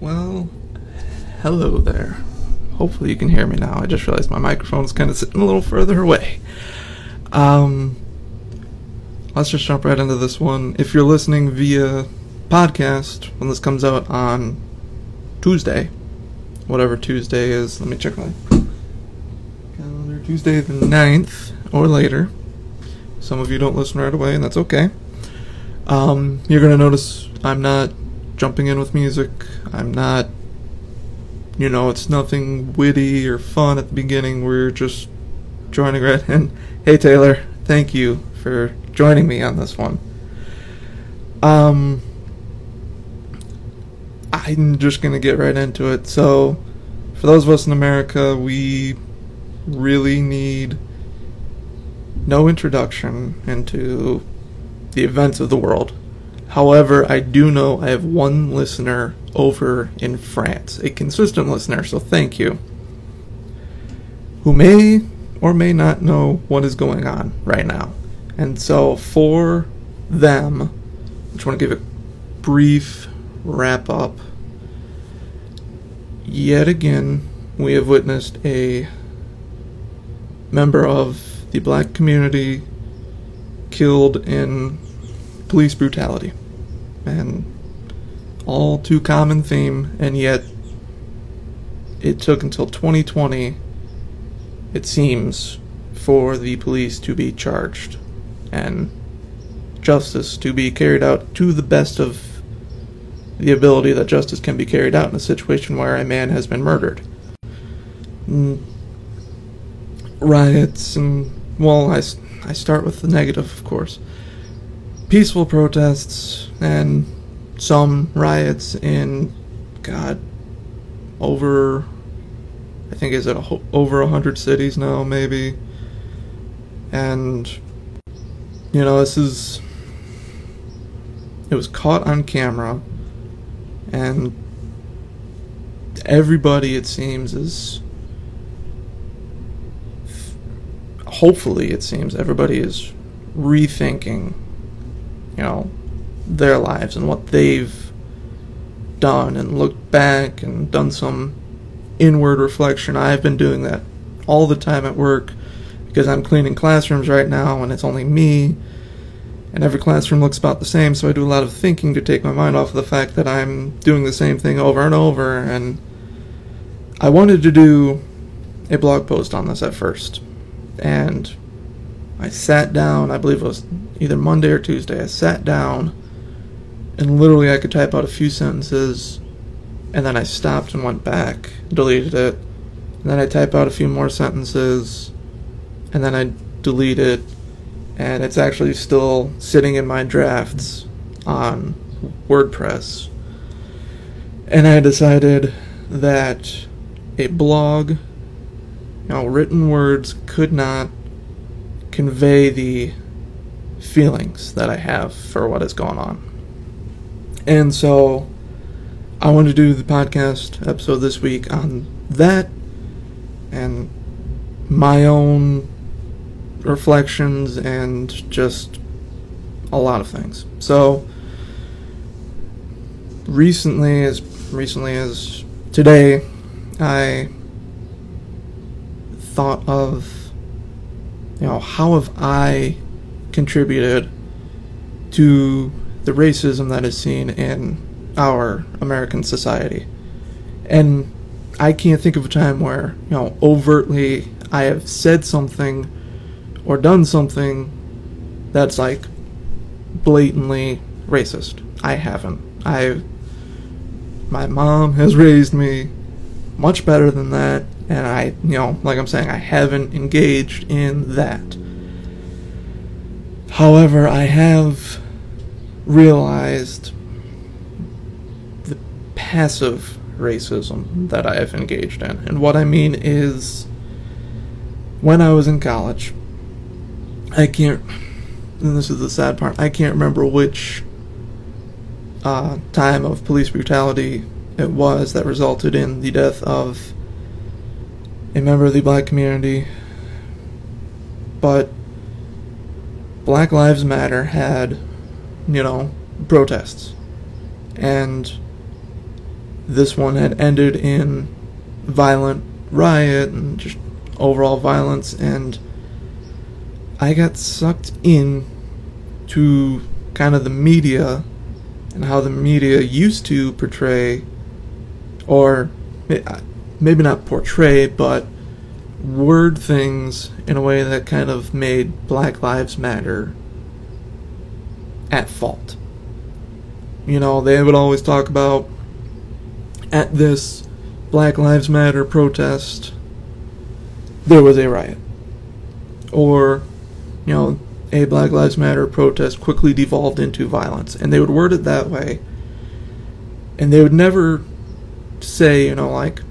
Well, hello there. Hopefully you can hear me now. I just realized my microphone's kind of sitting a little further away. Um, let's just jump right into this one. If you're listening via podcast when this comes out on Tuesday, whatever Tuesday is, let me check my calendar. Tuesday the 9th or later. Some of you don't listen right away, and that's okay. Um, you're gonna notice I'm not jumping in with music. I'm not, you know, it's nothing witty or fun at the beginning. We're just joining right in. Hey Taylor, thank you for joining me on this one. Um, I'm just gonna get right into it. So, for those of us in America, we really need no introduction into the events of the world. However, I do know I have one listener over in France, a consistent listener, so thank you, who may or may not know what is going on right now. And so for them, I just want to give a brief wrap up. Yet again, we have witnessed a member of the black community killed in police brutality. And all too common theme, and yet it took until 2020, it seems, for the police to be charged and justice to be carried out to the best of the ability that justice can be carried out in a situation where a man has been murdered. Mm. Riots and, well, I, I start with the negative, of course. Peaceful protests and some riots in, God, over, I think, is it a, over a hundred cities now, maybe? And, you know, this is, it was caught on camera, and everybody, it seems, is hopefully, it seems, everybody is rethinking, you know, their lives and what they've done and looked back and done some inward reflection. I've been doing that all the time at work because I'm cleaning classrooms right now and it's only me and every classroom looks about the same, so I do a lot of thinking to take my mind off of the fact that I'm doing the same thing over and over. And I wanted to do a blog post on this at first. And I sat down, I believe it was either Monday or Tuesday. I sat down and literally I could type out a few sentences and then I stopped and went back, deleted it. And then I type out a few more sentences and then I delete it and it's actually still sitting in my drafts on WordPress. And I decided that a blog you know, written words could not convey the feelings that I have for what has gone on. And so I want to do the podcast episode this week on that and my own reflections and just a lot of things. So recently as recently as today I thought of, you know, how have I contributed to the racism that is seen in our American society? And I can't think of a time where, you know, overtly I have said something or done something that's like blatantly racist. I haven't. I my mom has raised me much better than that and I, you know, like I'm saying, I haven't engaged in that. However, I have realized the passive racism that I have engaged in. And what I mean is, when I was in college, I can't, and this is the sad part, I can't remember which uh, time of police brutality it was that resulted in the death of a member of the black community, but Black Lives Matter had, you know, protests. And this one had ended in violent riot and just overall violence and I got sucked in to kind of the media and how the media used to portray or maybe not portray but word things in a way that kind of made Black Lives Matter at fault. You know, they would always talk about at this Black Lives Matter protest, there was a riot. Or, you know, a Black Lives Matter protest quickly devolved into violence. And they would word it that way. And they would never say, you know, like,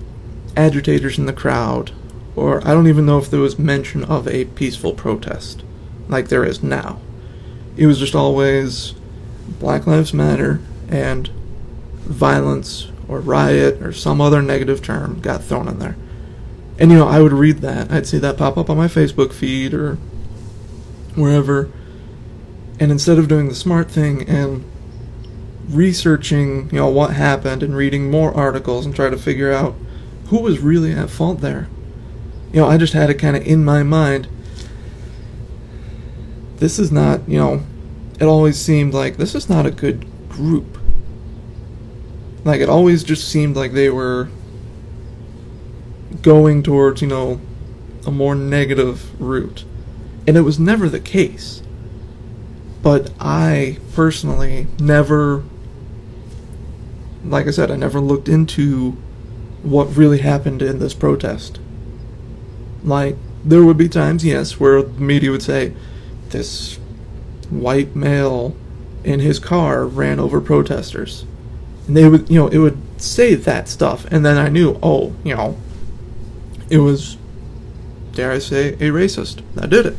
agitators in the crowd, or I don't even know if there was mention of a peaceful protest like there is now. It was just always Black Lives Matter and violence or riot or some other negative term got thrown in there. And you know, I would read that. I'd see that pop up on my Facebook feed or wherever. And instead of doing the smart thing and researching, you know, what happened and reading more articles and try to figure out who was really at fault there. You know, I just had it kind of in my mind. This is not, you know, it always seemed like this is not a good group. Like it always just seemed like they were going towards, you know, a more negative route. And it was never the case. But I personally never like I said, I never looked into what really happened in this protest. Like, there would be times, yes, where the media would say, this white male in his car ran over protesters. And they would, you know, it would say that stuff. And then I knew, oh, you know, it was, dare I say, a racist that did it.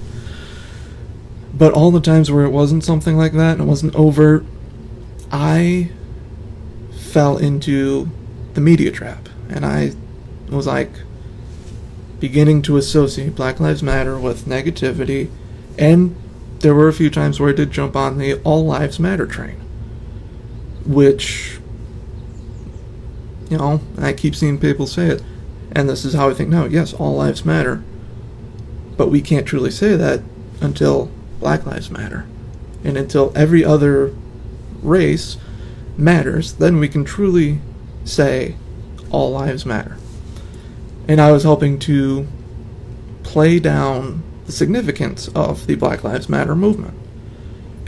But all the times where it wasn't something like that and it wasn't overt, I fell into the media trap. And I was like beginning to associate Black Lives Matter with negativity and there were a few times where I did jump on the All Lives Matter train, which, you know, I keep seeing people say it, and this is how I think now. Yes, all lives matter, but we can't truly say that until Black Lives Matter, and until every other race matters, then we can truly say all lives matter. And I was hoping to play down the significance of the Black Lives Matter movement.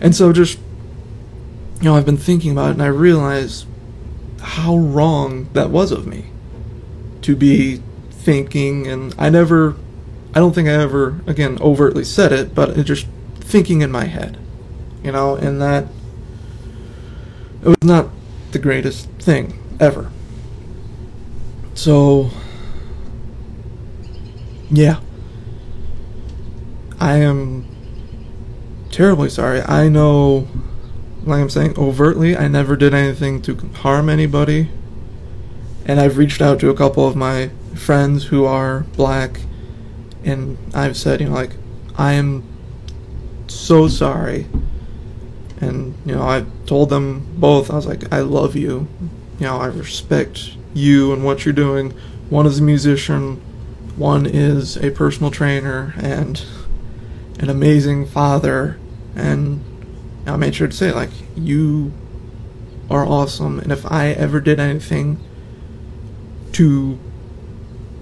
And so just you know, I've been thinking about it and I realize how wrong that was of me to be thinking and I never I don't think I ever again overtly said it, but it just thinking in my head. You know, and that it was not the greatest thing ever. So yeah. I am terribly sorry. I know, like I'm saying, overtly, I never did anything to harm anybody. And I've reached out to a couple of my friends who are black, and I've said, you know, like, I am so sorry. And, you know, I told them both, I was like, I love you. You know, I respect you and what you're doing. One is a musician, one is a personal trainer, and an amazing father, and I made sure to say, like, you are awesome, and if I ever did anything to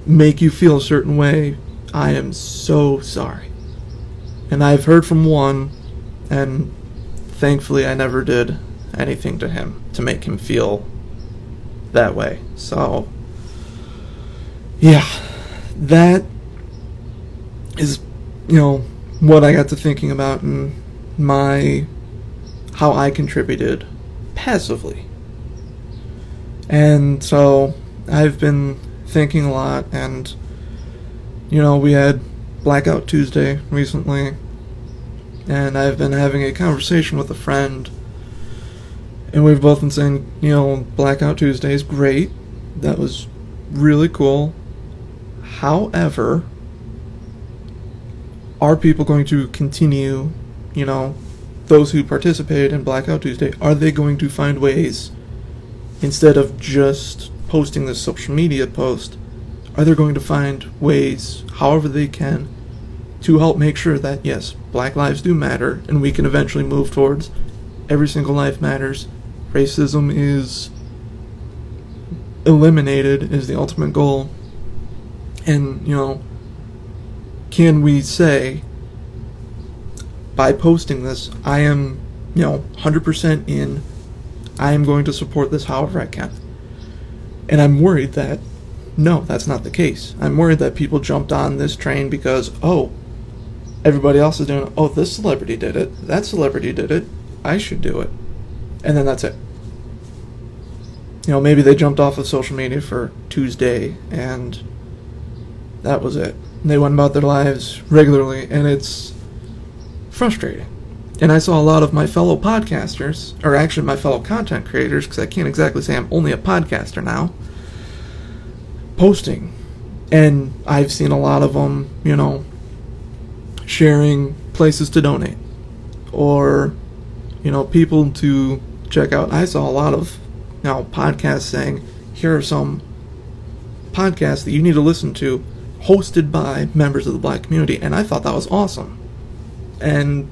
make you feel a certain way, I am so sorry. And I've heard from one, and thankfully I never did anything to him to make him feel that way. So, yeah, that is, you know, what I got to thinking about and my how I contributed passively. And so I've been thinking a lot and you know, we had Blackout Tuesday recently and I've been having a conversation with a friend and we've both been saying, you know, Blackout Tuesday is great. That was really cool. However, are people going to continue, you know, those who participated in Blackout Tuesday, are they going to find ways, instead of just posting this social media post, are they going to find ways, however they can, to help make sure that, yes, black lives do matter, and we can eventually move towards every single life matters, racism is eliminated, is the ultimate goal. And, you know, can we say, by posting this, I am, you know, 100% in, I am going to support this however I can. And I'm worried that, no, that's not the case. I'm worried that people jumped on this train because, oh, everybody else is doing it. Oh, this celebrity did it. That celebrity did it. I should do it. And then that's it. You know, maybe they jumped off of social media for Tuesday and that was it. They went about their lives regularly and it's frustrating. And I saw a lot of my fellow podcasters, or actually my fellow content creators, because I can't exactly say I'm only a podcaster now, posting. And I've seen a lot of them, you know, sharing places to donate or, you know, people to check out. I saw a lot of, you know, podcasts saying, here are some podcasts that you need to listen to hosted by members of the black community. And I thought that was awesome. And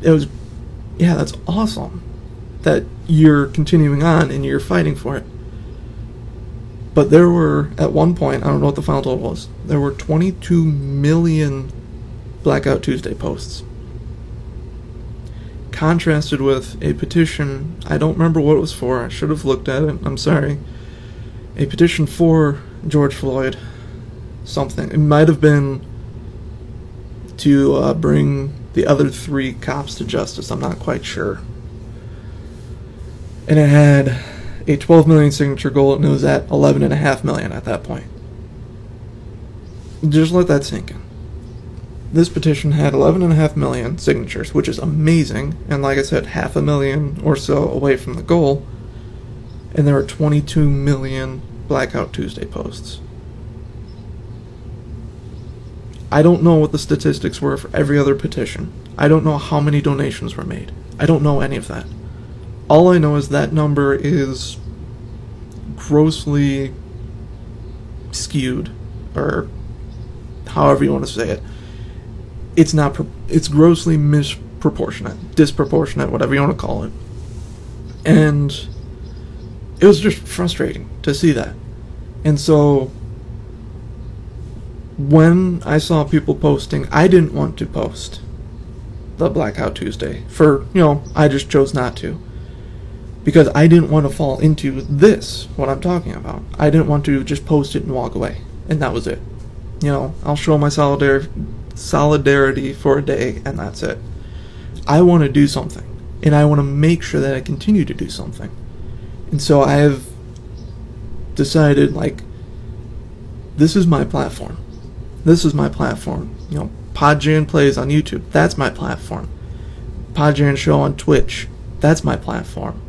it was, yeah, that's awesome that you're continuing on and you're fighting for it. But there were, at one point, I don't know what the final total was, there were 22 million Blackout Tuesday posts. Contrasted with a petition, I don't remember what it was for, I should have looked at it, I'm sorry. A petition for George Floyd, something. It might have been to uh, bring the other three cops to justice. I'm not quite sure. And it had a 12 million signature goal, and it was at 11.5 million at that point. Just let that sink in. This petition had 11.5 million signatures, which is amazing, and like I said, half a million or so away from the goal. And there were 22 million Blackout Tuesday posts. I don't know what the statistics were for every other petition. I don't know how many donations were made. I don't know any of that. All I know is that number is grossly skewed, or however you want to say it. It's not. It's grossly misproportionate, disproportionate, whatever you want to call it. And it was just frustrating to see that. And so when I saw people posting, I didn't want to post the Blackout Tuesday. For, you know, I just chose not to. Because I didn't want to fall into this, what I'm talking about. I didn't want to just post it and walk away. And that was it. You know, I'll show my solidar- solidarity for a day, and that's it. I want to do something. And I want to make sure that I continue to do something. And so I have decided, like, this is my platform. This is my platform. You know, Podjan plays on YouTube. That's my platform. Podjan show on Twitch. That's my platform.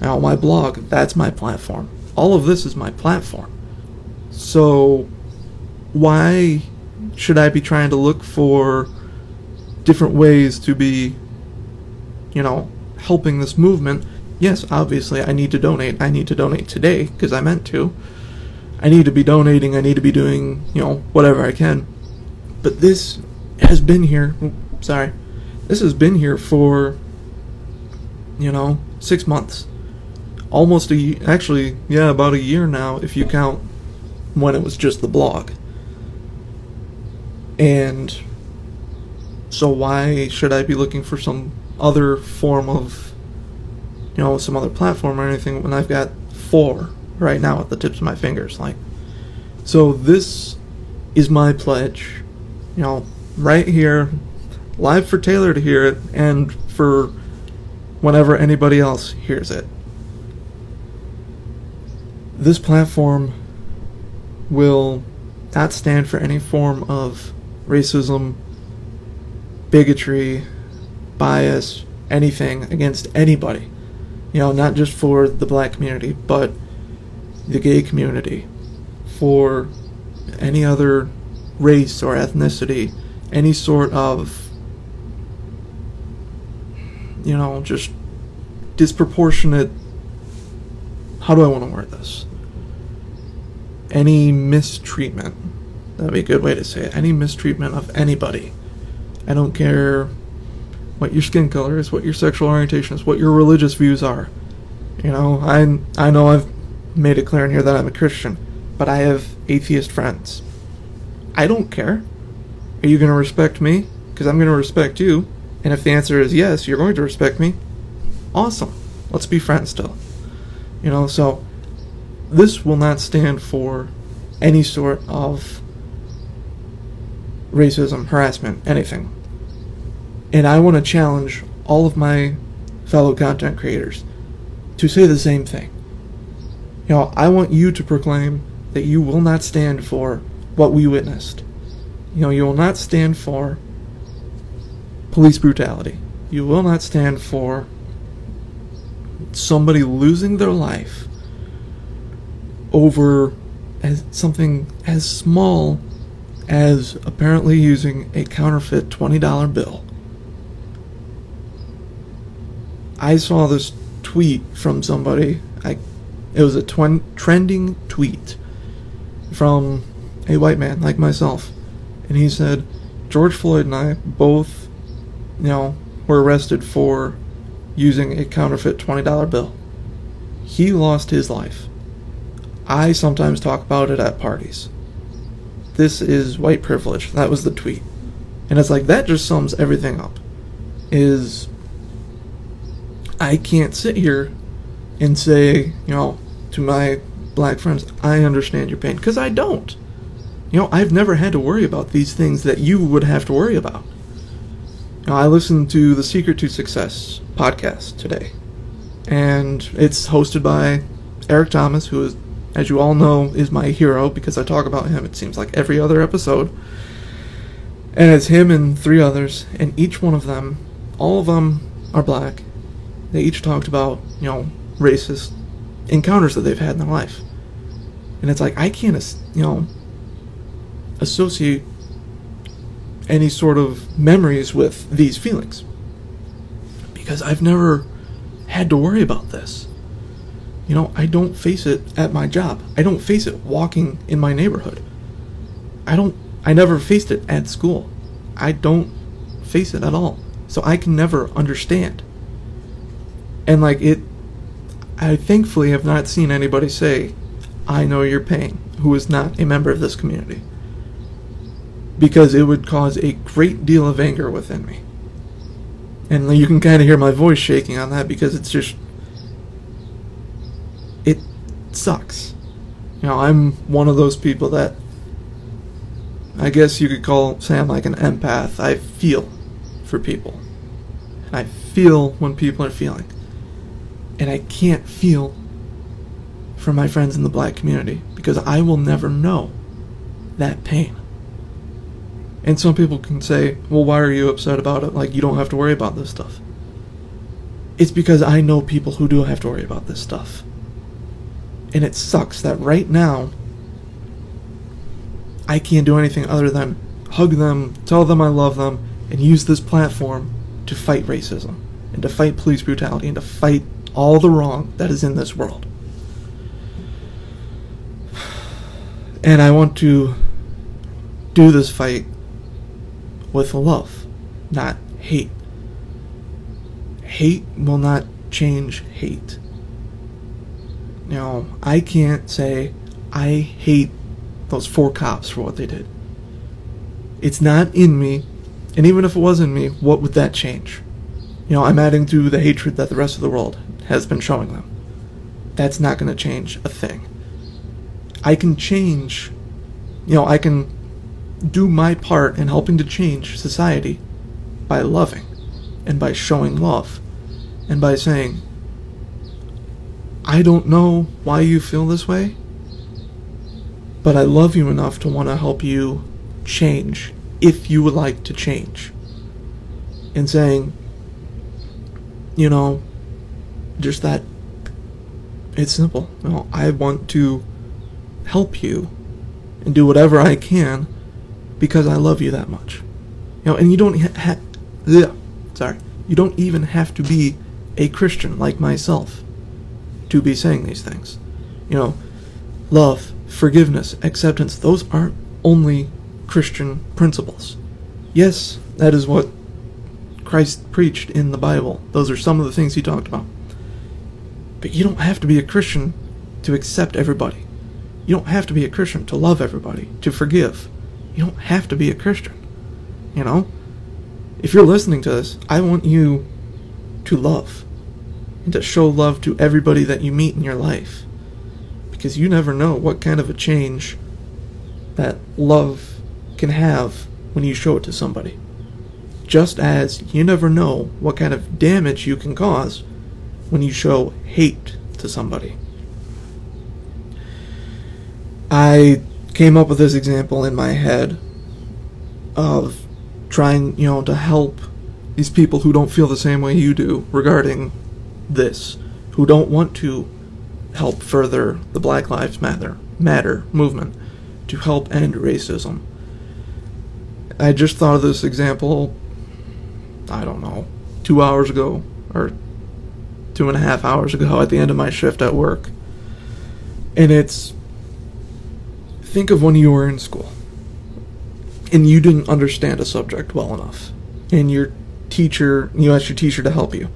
Now my blog. That's my platform. All of this is my platform. So why should I be trying to look for different ways to be, you know, helping this movement? Yes, obviously I need to donate. I need to donate today because I meant to. I need to be donating, I need to be doing, you know, whatever I can. But this has been here, sorry, this has been here for, you know, six months. Almost a actually, yeah, about a year now if you count when it was just the blog. And so why should I be looking for some other form of, you know, some other platform or anything when I've got four right now at the tips of my fingers. Like, so this is my pledge, you know, right here, live for Taylor to hear it, and for whenever anybody else hears it. This platform will not stand for any form of racism, bigotry, bias, anything against anybody. You know, not just for the black community, but the gay community, for any other race or ethnicity, any sort of, you know, just disproportionate how do I want to word this? Any mistreatment, that'd be a good way to say it. Any mistreatment of anybody. I don't care what your skin color is, what your sexual orientation is, what your religious views are. You know, I I know I've made it clear in here that I'm a Christian, but I have atheist friends. I don't care. Are you going to respect me? Because I'm going to respect you. And if the answer is yes, you're going to respect me. Awesome. Let's be friends still. You know, so this will not stand for any sort of racism, harassment, anything. And I want to challenge all of my fellow content creators to say the same thing. You know, I want you to proclaim that you will not stand for what we witnessed. You know, you will not stand for police brutality. You will not stand for somebody losing their life over as something as small as apparently using a counterfeit $20 bill. I saw this tweet from somebody. I it was a trending tweet from a white man like myself. And he said George Floyd and I both you know were arrested for using a counterfeit $20 bill. He lost his life. I sometimes talk about it at parties. This is white privilege. That was the tweet. And it's like that just sums everything up. Is I can't sit here and say, you know, to my black friends, I understand your pain because I don't. You know, I've never had to worry about these things that you would have to worry about. You know, I listened to the Secret to Success podcast today, and it's hosted by Eric Thomas, who is, as you all know, is my hero because I talk about him. It seems like every other episode, and it's him and three others, and each one of them, all of them are black. They each talked about you know racist encounters that they've had in their life, and it's like I can't, you know, associate any sort of memories with these feelings because I've never had to worry about this. You know, I don't face it at my job. I don't face it walking in my neighborhood. I don't I never faced it at school. I don't face it at all. So I can never understand. And like it I thankfully have not seen anybody say, I know your pain, who is not a member of this community because it would cause a great deal of anger within me. And you can kind of hear my voice shaking on that because it's just. Sucks. You know, I'm one of those people that. I guess you could call Sam like an empath. I feel for people. And I feel when people are feeling. And I can't feel for my friends in the black community because I will never know that pain. And some people can say, well, why are you upset about it? Like, you don't have to worry about this stuff. It's because I know people who do have to worry about this stuff. And it sucks that right now, I can't do anything other than hug them, tell them I love them, and use this platform to fight racism, and to fight police brutality, and to fight all the wrong that is in this world. And I want to do this fight with love, not hate. Hate will not change hate. Now, I can't say I hate those four cops for what they did. It's not in me, and even if it was in me, what would that change? You know, I'm adding to the hatred that the rest of the world has been showing them. That's not going to change a thing. I can change, you know, I can do my part in helping to change society by loving and by showing love and by saying, I don't know why you feel this way, but I love you enough to want to help you change if you would like to change. And saying, you know, just that it's simple. You know, I want to help you and do whatever I can because I love you that much. You know, and you don't ha-, ha- sorry, you don't even have to be a Christian like myself. To be saying these things. You know, love, forgiveness, acceptance, those aren't only Christian principles. Yes, that is what Christ preached in the Bible. Those are some of the things he talked about. But you don't have to be a Christian to accept everybody. You don't have to be a Christian to love everybody, to forgive. You don't have to be a Christian. You know? If you're listening to this, I want you to love and to show love to everybody that you meet in your life. Because you never know what kind of a change that love can have when you show it to somebody. Just as you never know what kind of damage you can cause when you show hate to somebody. I came up with this example in my head of trying, you know, to help these people who don't feel the same way you do regarding this, who don't want to help further the Black Lives Matter Matter movement, to help end racism. I just thought of this example, I don't know, two hours ago, or two and a half hours ago at the end of my shift at work. And it's think of when you were in school and you didn't understand a subject well enough, and your teacher, you asked your teacher to help you.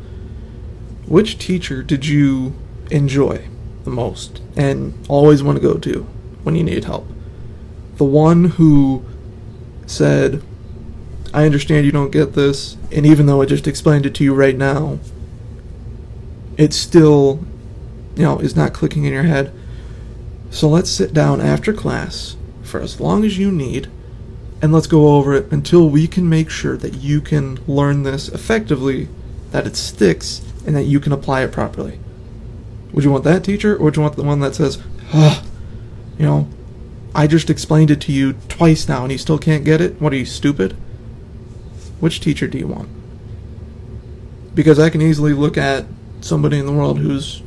Which teacher did you enjoy the most and always want to go to when you need help? The one who said, I understand you don't get this, and even though I just explained it to you right now, it still, you know, is not clicking in your head. So let's sit down after class for as long as you need and let's go over it until we can make sure that you can learn this effectively, that it sticks, and that you can apply it properly. Would you want that teacher, or would you want the one that says, ah, you know, I just explained it to you twice now and you still can't get it? What are you, stupid? Which teacher do you want? Because I can easily look at somebody in the world who's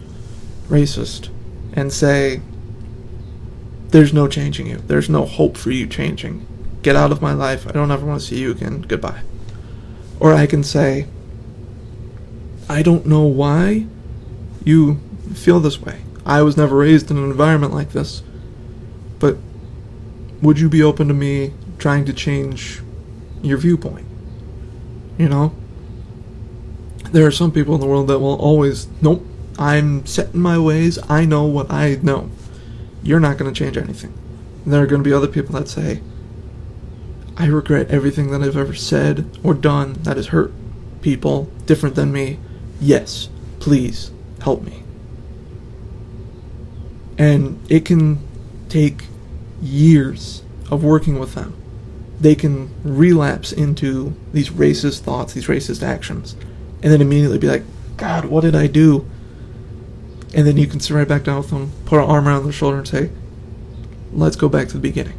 racist and say, there's no changing you. There's no hope for you changing. Get out of my life. I don't ever want to see you again. Goodbye. Or I can say, I don't know why you feel this way. I was never raised in an environment like this. But would you be open to me trying to change your viewpoint? You know? There are some people in the world that will always, nope, I'm set in my ways. I know what I know. You're not going to change anything. And there are going to be other people that say, I regret everything that I've ever said or done that has hurt people different than me. Yes, please help me. And it can take years of working with them. They can relapse into these racist thoughts, these racist actions, and then immediately be like, God, what did I do? And then you can sit right back down with them, put an arm around their shoulder, and say, Let's go back to the beginning.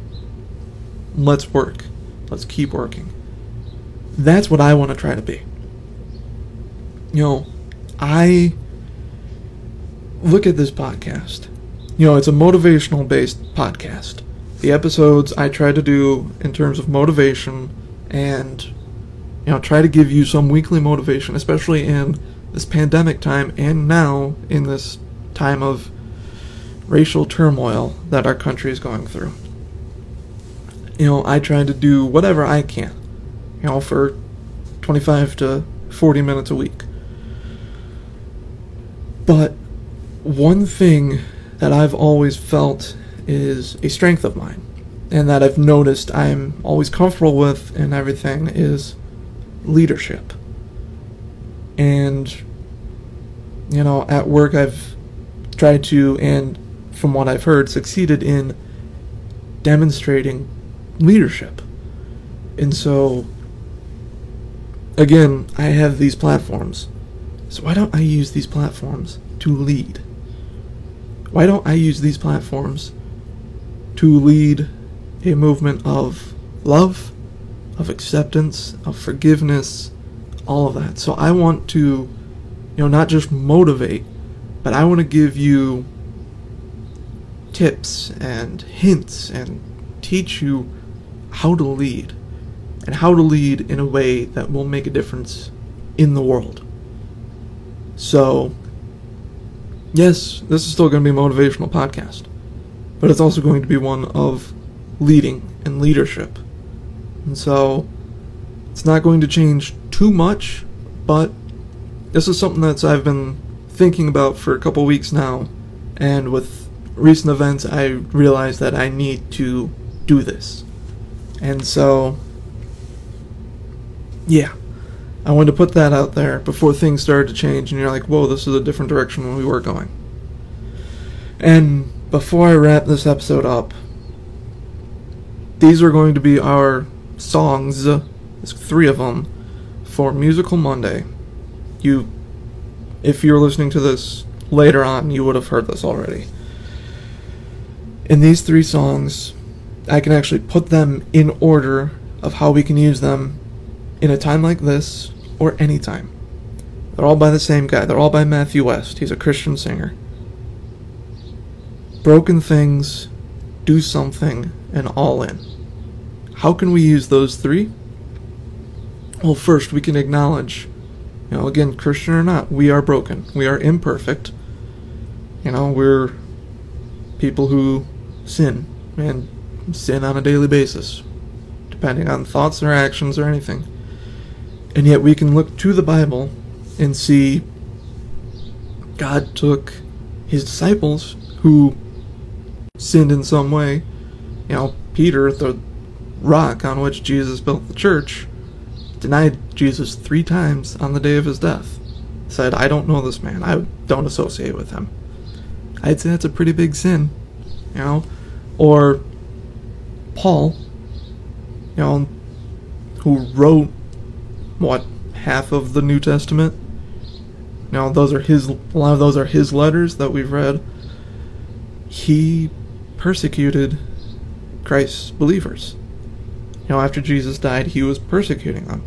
Let's work. Let's keep working. That's what I want to try to be. You know, I look at this podcast. You know, it's a motivational based podcast. The episodes I try to do in terms of motivation and, you know, try to give you some weekly motivation, especially in this pandemic time and now in this time of racial turmoil that our country is going through you know, I try to do whatever I can, you know, for 25 to 40 minutes a week. But one thing that I've always felt is a strength of mine, and that I've noticed I'm always comfortable with and everything is leadership. And, you know, at work I've tried to, and from what I've heard, succeeded in demonstrating leadership. And so, again, I have these platforms. So why don't I use these platforms to lead? Why don't I use these platforms to lead a movement of love, of acceptance, of forgiveness, all of that? So I want to, you know, not just motivate, but I want to give you tips and hints and teach you how to lead and how to lead in a way that will make a difference in the world. So, yes, this is still going to be a motivational podcast, but it's also going to be one of leading and leadership. And so it's not going to change too much, but this is something that I've been thinking about for a couple weeks now, and with recent events, I realized that I need to do this. And so, yeah, I wanted to put that out there before things started to change, and you're like, whoa, this is a different direction than we were going. And before I wrap this episode up, these are going to be our songs, there's three of them, for Musical Monday. You, if you're listening to this later on, you would have heard this already. In these three songs, I can actually put them in order of how we can use them in a time like this or any time. They're all by the same guy. They're all by Matthew West. He's a Christian singer. Broken things, do something, and all in. How can we use those three? Well, first, we can acknowledge, you know, again, Christian or not, we are broken. We are imperfect. You know, we're people who sin and sin on a daily basis, depending on thoughts or actions or anything. And yet we can look to the Bible and see God took his disciples who sinned in some way. You know, Peter, the rock on which Jesus built the church, denied Jesus three times on the day of his death. Said, I don't know this man. I don't associate with him. I'd say that's a pretty big sin. You know? Or Paul, you know, who wrote what half of the New Testament. Now those are his. A lot of those are his letters that we've read. He persecuted Christ's believers. You know, after Jesus died, he was persecuting them,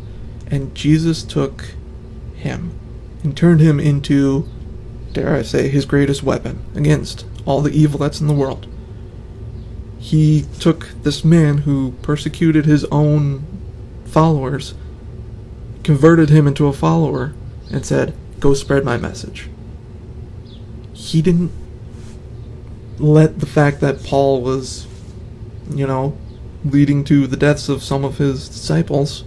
and Jesus took him and turned him into, dare I say, his greatest weapon against all the evil that's in the world. He took this man who persecuted his own followers converted him into a follower and said, Go spread my message. He didn't let the fact that Paul was, you know, leading to the deaths of some of his disciples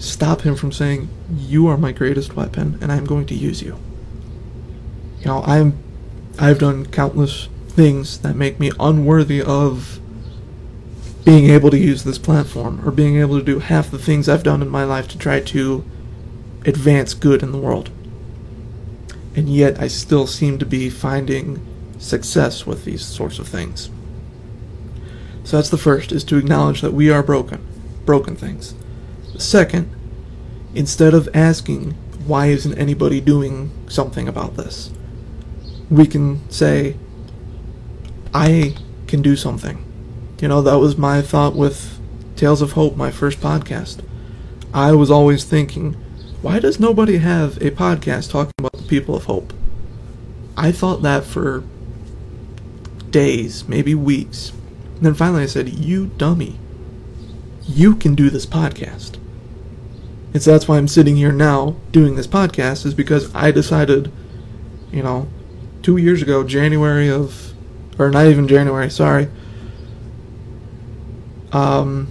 stop him from saying, You are my greatest weapon, and I'm going to use you. You know, I'm I've done countless things that make me unworthy of being able to use this platform or being able to do half the things I've done in my life to try to advance good in the world. And yet I still seem to be finding success with these sorts of things. So that's the first is to acknowledge that we are broken, broken things. The second, instead of asking why isn't anybody doing something about this, we can say I can do something. You know, that was my thought with Tales of Hope, my first podcast. I was always thinking, why does nobody have a podcast talking about the people of Hope? I thought that for days, maybe weeks. And then finally I said, You dummy. You can do this podcast. And so that's why I'm sitting here now doing this podcast, is because I decided, you know, two years ago, January of, or not even January, sorry, um,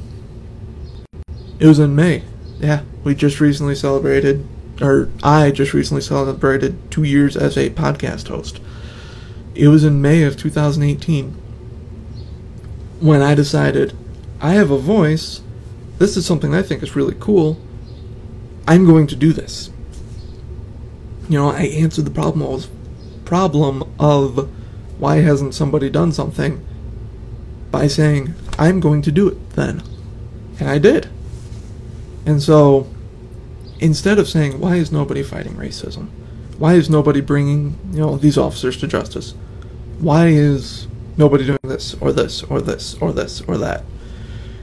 it was in May. Yeah, we just recently celebrated, or I just recently celebrated two years as a podcast host. It was in May of 2018 when I decided I have a voice. This is something I think is really cool. I'm going to do this. You know, I answered the problem of problem of why hasn't somebody done something by saying I'm going to do it then. And I did. And so, instead of saying, why is nobody fighting racism? Why is nobody bringing, you know, these officers to justice? Why is nobody doing this or this or this or this or that?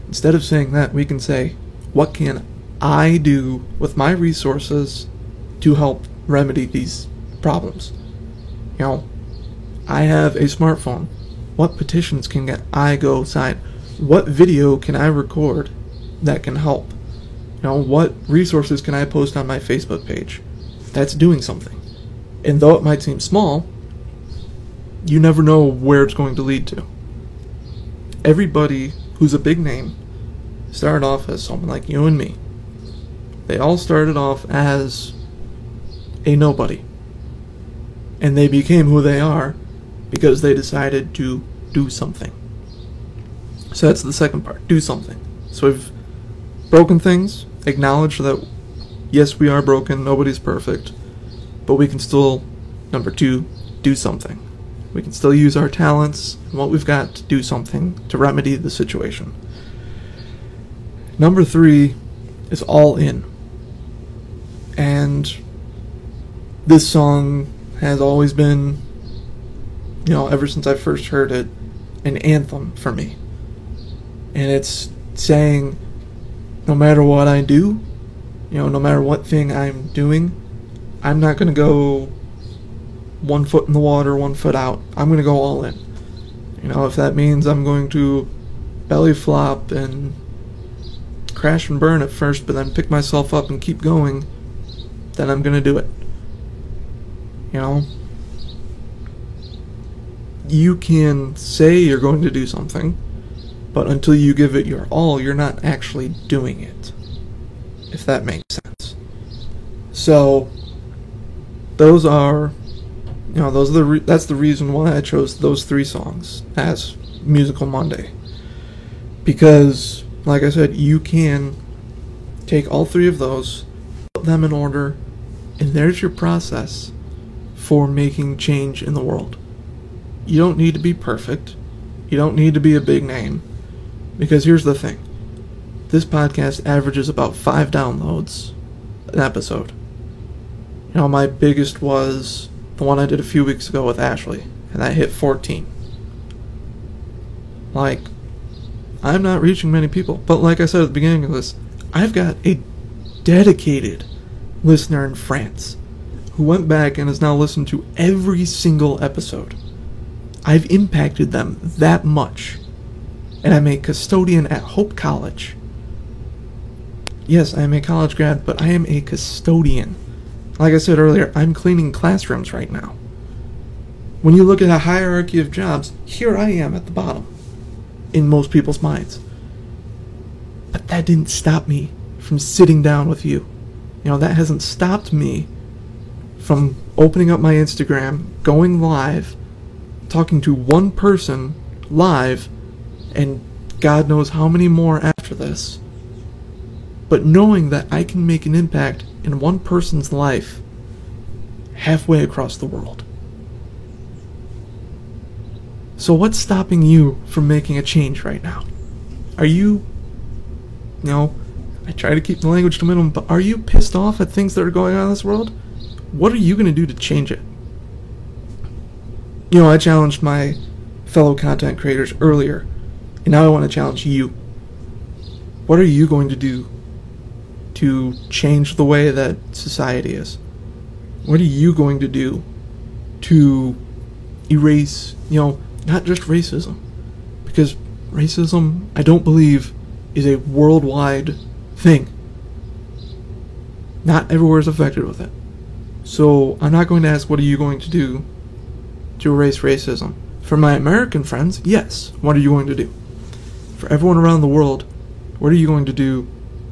Instead of saying that, we can say, what can I do with my resources to help remedy these problems? You know, I have a smartphone. What petitions can I go sign? what video can I record that can help? You know, what resources can I post on my Facebook page that's doing something? And though it might seem small, you never know where it's going to lead to. Everybody who's a big name started off as someone like you and me. They all started off as a nobody. And they became who they are because they decided to do something. So that's the second part do something. So we've broken things, acknowledged that yes, we are broken, nobody's perfect, but we can still, number two, do something. We can still use our talents and what we've got to do something to remedy the situation. Number three is all in. And this song has always been, you know, ever since I first heard it, an anthem for me. And it's saying, no matter what I do, you know, no matter what thing I'm doing, I'm not going to go one foot in the water, one foot out. I'm going to go all in. You know, if that means I'm going to belly flop and crash and burn at first, but then pick myself up and keep going, then I'm going to do it. You know? You can say you're going to do something, but until you give it your all, you're not actually doing it. If that makes sense. So, those are, you know, those are the re- that's the reason why I chose those three songs as Musical Monday. Because, like I said, you can take all three of those, put them in order, and there's your process for making change in the world. You don't need to be perfect. You don't need to be a big name. Because here's the thing this podcast averages about five downloads an episode. You know, my biggest was the one I did a few weeks ago with Ashley, and that hit 14. Like, I'm not reaching many people, but like I said at the beginning of this, I've got a dedicated listener in France who went back and has now listened to every single episode. I've impacted them that much. And I'm a custodian at Hope College. Yes, I am a college grad, but I am a custodian. Like I said earlier, I'm cleaning classrooms right now. When you look at a hierarchy of jobs, here I am at the bottom in most people's minds. But that didn't stop me from sitting down with you. You know, that hasn't stopped me from opening up my Instagram, going live, talking to one person live, and God knows how many more after this. But knowing that I can make an impact in one person's life halfway across the world. So, what's stopping you from making a change right now? Are you, know, I try to keep the language to minimum, but are you pissed off at things that are going on in this world? what are you going to do to change it? You know, I challenged my fellow content creators earlier, and now I want to challenge you. What are you going to do to change the way that society is? What are you going to do to erase, you know, not just racism? Because racism, I don't believe, is a worldwide thing. Not everywhere is affected with it. So I'm not going to ask what are you going to do to erase racism. For my American friends, yes, what are you going to do? For everyone around the world, what are you going to do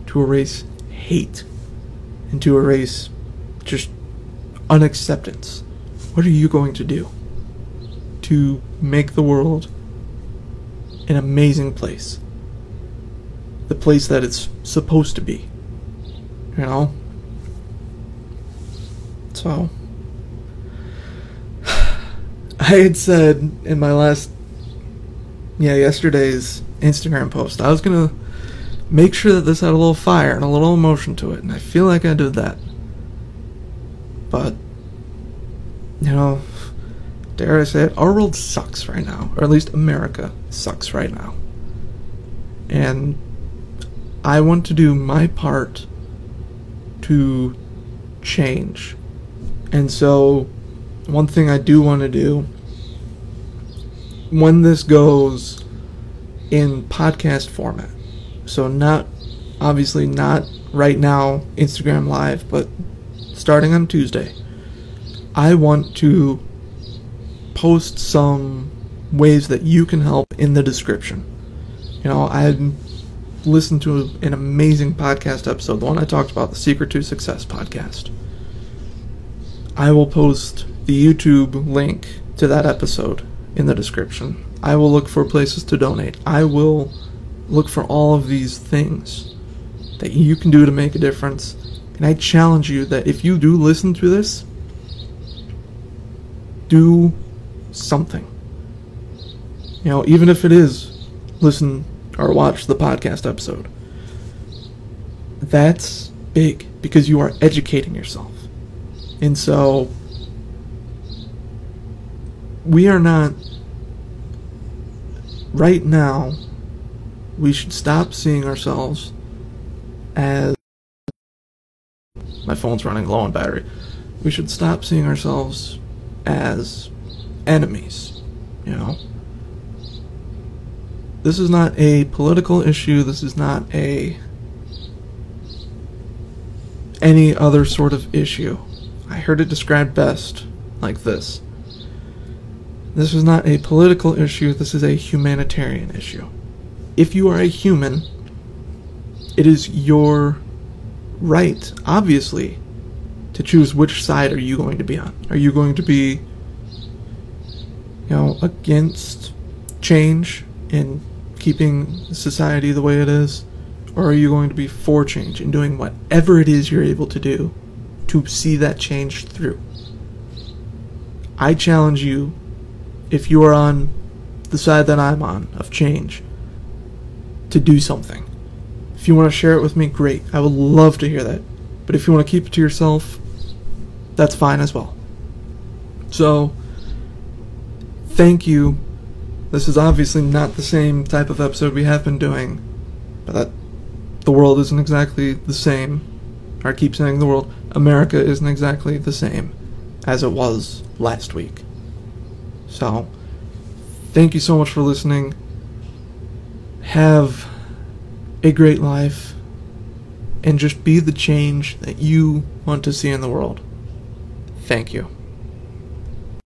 to erase hate and to erase just unacceptance? What are you going to do to make the world an amazing place? The place that it's supposed to be. You know? So, I had said in my last, yeah, yesterday's Instagram post, I was gonna make sure that this had a little fire and a little emotion to it, and I feel like I did that. But, you know, dare I say it, our world sucks right now, or at least America sucks right now. And I want to do my part to change and so, one thing I do want to do when this goes in podcast format, so not obviously not right now Instagram Live, but starting on Tuesday, I want to post some ways that you can help in the description. You know, I listened to an amazing podcast episode, the one I talked about, the Secret to Success podcast. I will post the YouTube link to that episode in the description. I will look for places to donate. I will look for all of these things that you can do to make a difference. And I challenge you that if you do listen to this, do something. You know, even if it is listen or watch the podcast episode. That's big because you are educating yourself. And so we are not right now we should stop seeing ourselves as my phone's running low on battery. We should stop seeing ourselves as enemies, you know. This is not a political issue. This is not a any other sort of issue. I heard it described best like this. This is not a political issue, this is a humanitarian issue. If you are a human, it is your right, obviously, to choose which side are you going to be on. Are you going to be you know against change and keeping society the way it is? Or are you going to be for change and doing whatever it is you're able to do to see that change through? I challenge you if you are on the side that I'm on of change, to do something. If you want to share it with me, great. I would love to hear that. But if you want to keep it to yourself, that's fine as well. So, thank you. This is obviously not the same type of episode we have been doing, but that the world isn't exactly the same. I keep saying the world, America isn't exactly the same as it was last week. So, thank you so much for listening. Have a great life. And just be the change that you want to see in the world. Thank you.